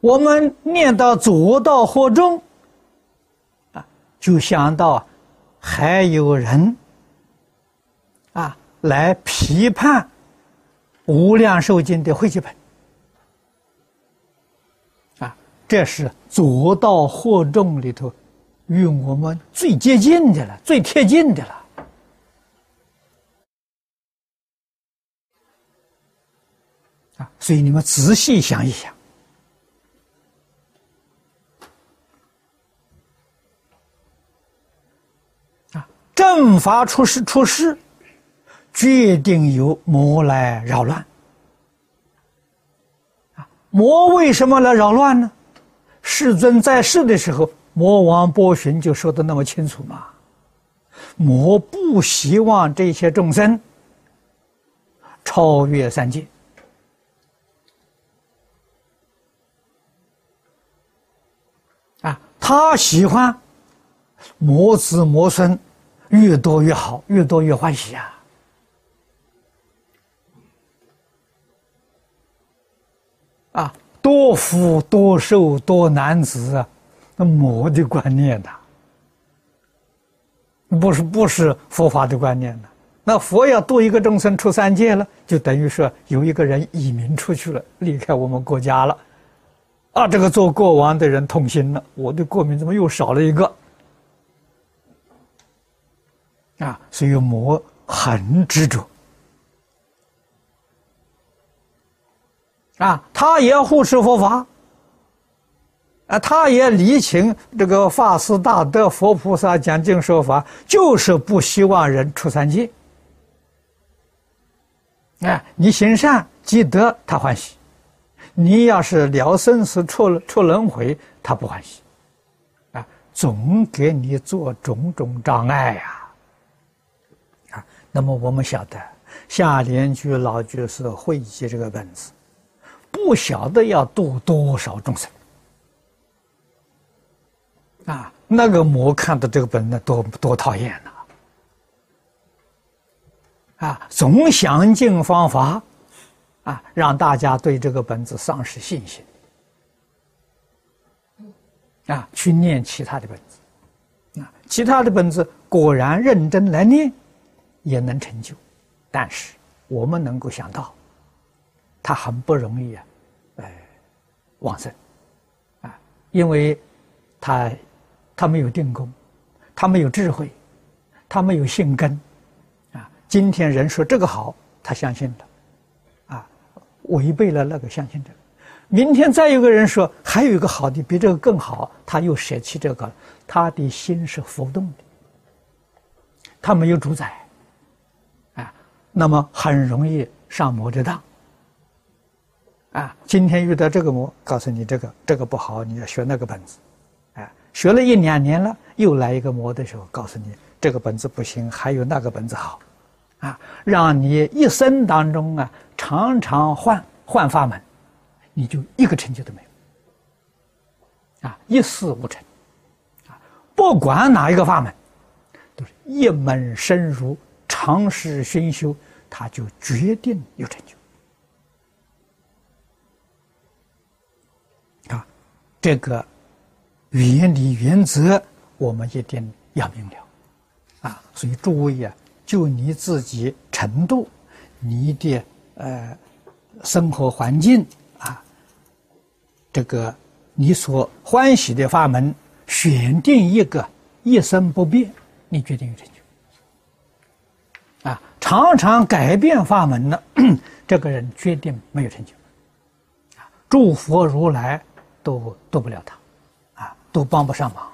我们念到左道惑众，啊，就想到还有人啊来批判《无量寿经》的汇集本，啊，这是左道惑众里头与我们最接近的了，最贴近的了。啊，所以你们仔细想一想，正法出世出世，决定由魔来扰乱。啊，魔为什么来扰乱呢？世尊在世的时候，魔王波旬就说的那么清楚嘛。魔不希望这些众生超越三界。啊他喜欢魔子魔孙越多越好，越多越欢喜啊！啊，多福多寿多男子啊，那魔的观念呐，不是不是佛法的观念呐。那佛要度一个众生出三界了，就等于说有一个人移民出去了，离开我们国家了。啊，这个做国王的人痛心了，我的国民怎么又少了一个？啊，所以魔很执着。啊，他也护持佛法，啊，他也礼请这个法师大德、佛菩萨讲经说法，就是不希望人出三界。哎，你行善积德，他欢喜。你要是了生死出出轮回，他不欢喜，啊，总给你做种种障碍呀，那么我们晓得下联居老居士汇集这个本子，不晓得要度多少众生，啊，那个魔看到这个本子多多讨厌呐，啊，总想尽方法。啊，让大家对这个本子丧失信心，啊，去念其他的本子，啊，其他的本子果然认真来念，也能成就，但是我们能够想到，他很不容易啊，哎，往生，啊，因为他他没有定功，他没有智慧，他没有性根，啊，今天人说这个好，他相信了。啊违背了那个相信者，明天再有个人说还有一个好的比这个更好，他又舍弃这个，他的心是浮动的，他没有主宰，那么很容易上魔的当，啊，今天遇到这个魔，告诉你这个这个不好，你要学那个本子，啊，学了一两年了，又来一个魔的时候，告诉你这个本子不行，还有那个本子好。啊，让你一生当中啊，常常换换法门，你就一个成就都没有，啊，一事无成，啊，不管哪一个法门，都是一门深入，长时熏修，他就决定有成就。啊，这个原理原则我们一定要明了，啊，所以诸位啊。就你自己程度，你的呃生活环境啊，这个你所欢喜的法门，选定一个一生不变，你决定有成就。常常改变法门的，这个人决定没有成就。啊，诸佛如来都渡不了他，啊，都帮不上忙。